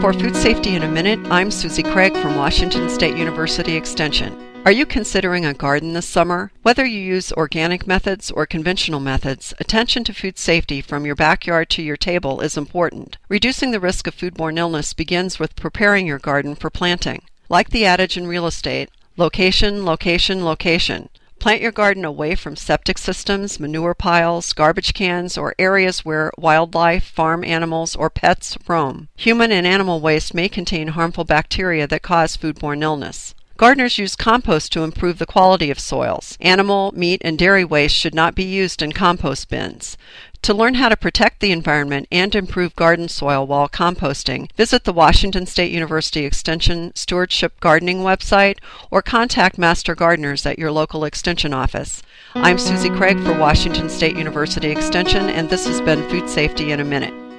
For Food Safety in a Minute, I'm Susie Craig from Washington State University Extension. Are you considering a garden this summer? Whether you use organic methods or conventional methods, attention to food safety from your backyard to your table is important. Reducing the risk of foodborne illness begins with preparing your garden for planting. Like the adage in real estate, location, location, location. Plant your garden away from septic systems, manure piles, garbage cans, or areas where wildlife, farm animals, or pets roam. Human and animal waste may contain harmful bacteria that cause foodborne illness. Gardeners use compost to improve the quality of soils. Animal, meat, and dairy waste should not be used in compost bins. To learn how to protect the environment and improve garden soil while composting, visit the Washington State University Extension Stewardship Gardening website or contact Master Gardeners at your local Extension office. I'm Susie Craig for Washington State University Extension, and this has been Food Safety in a Minute.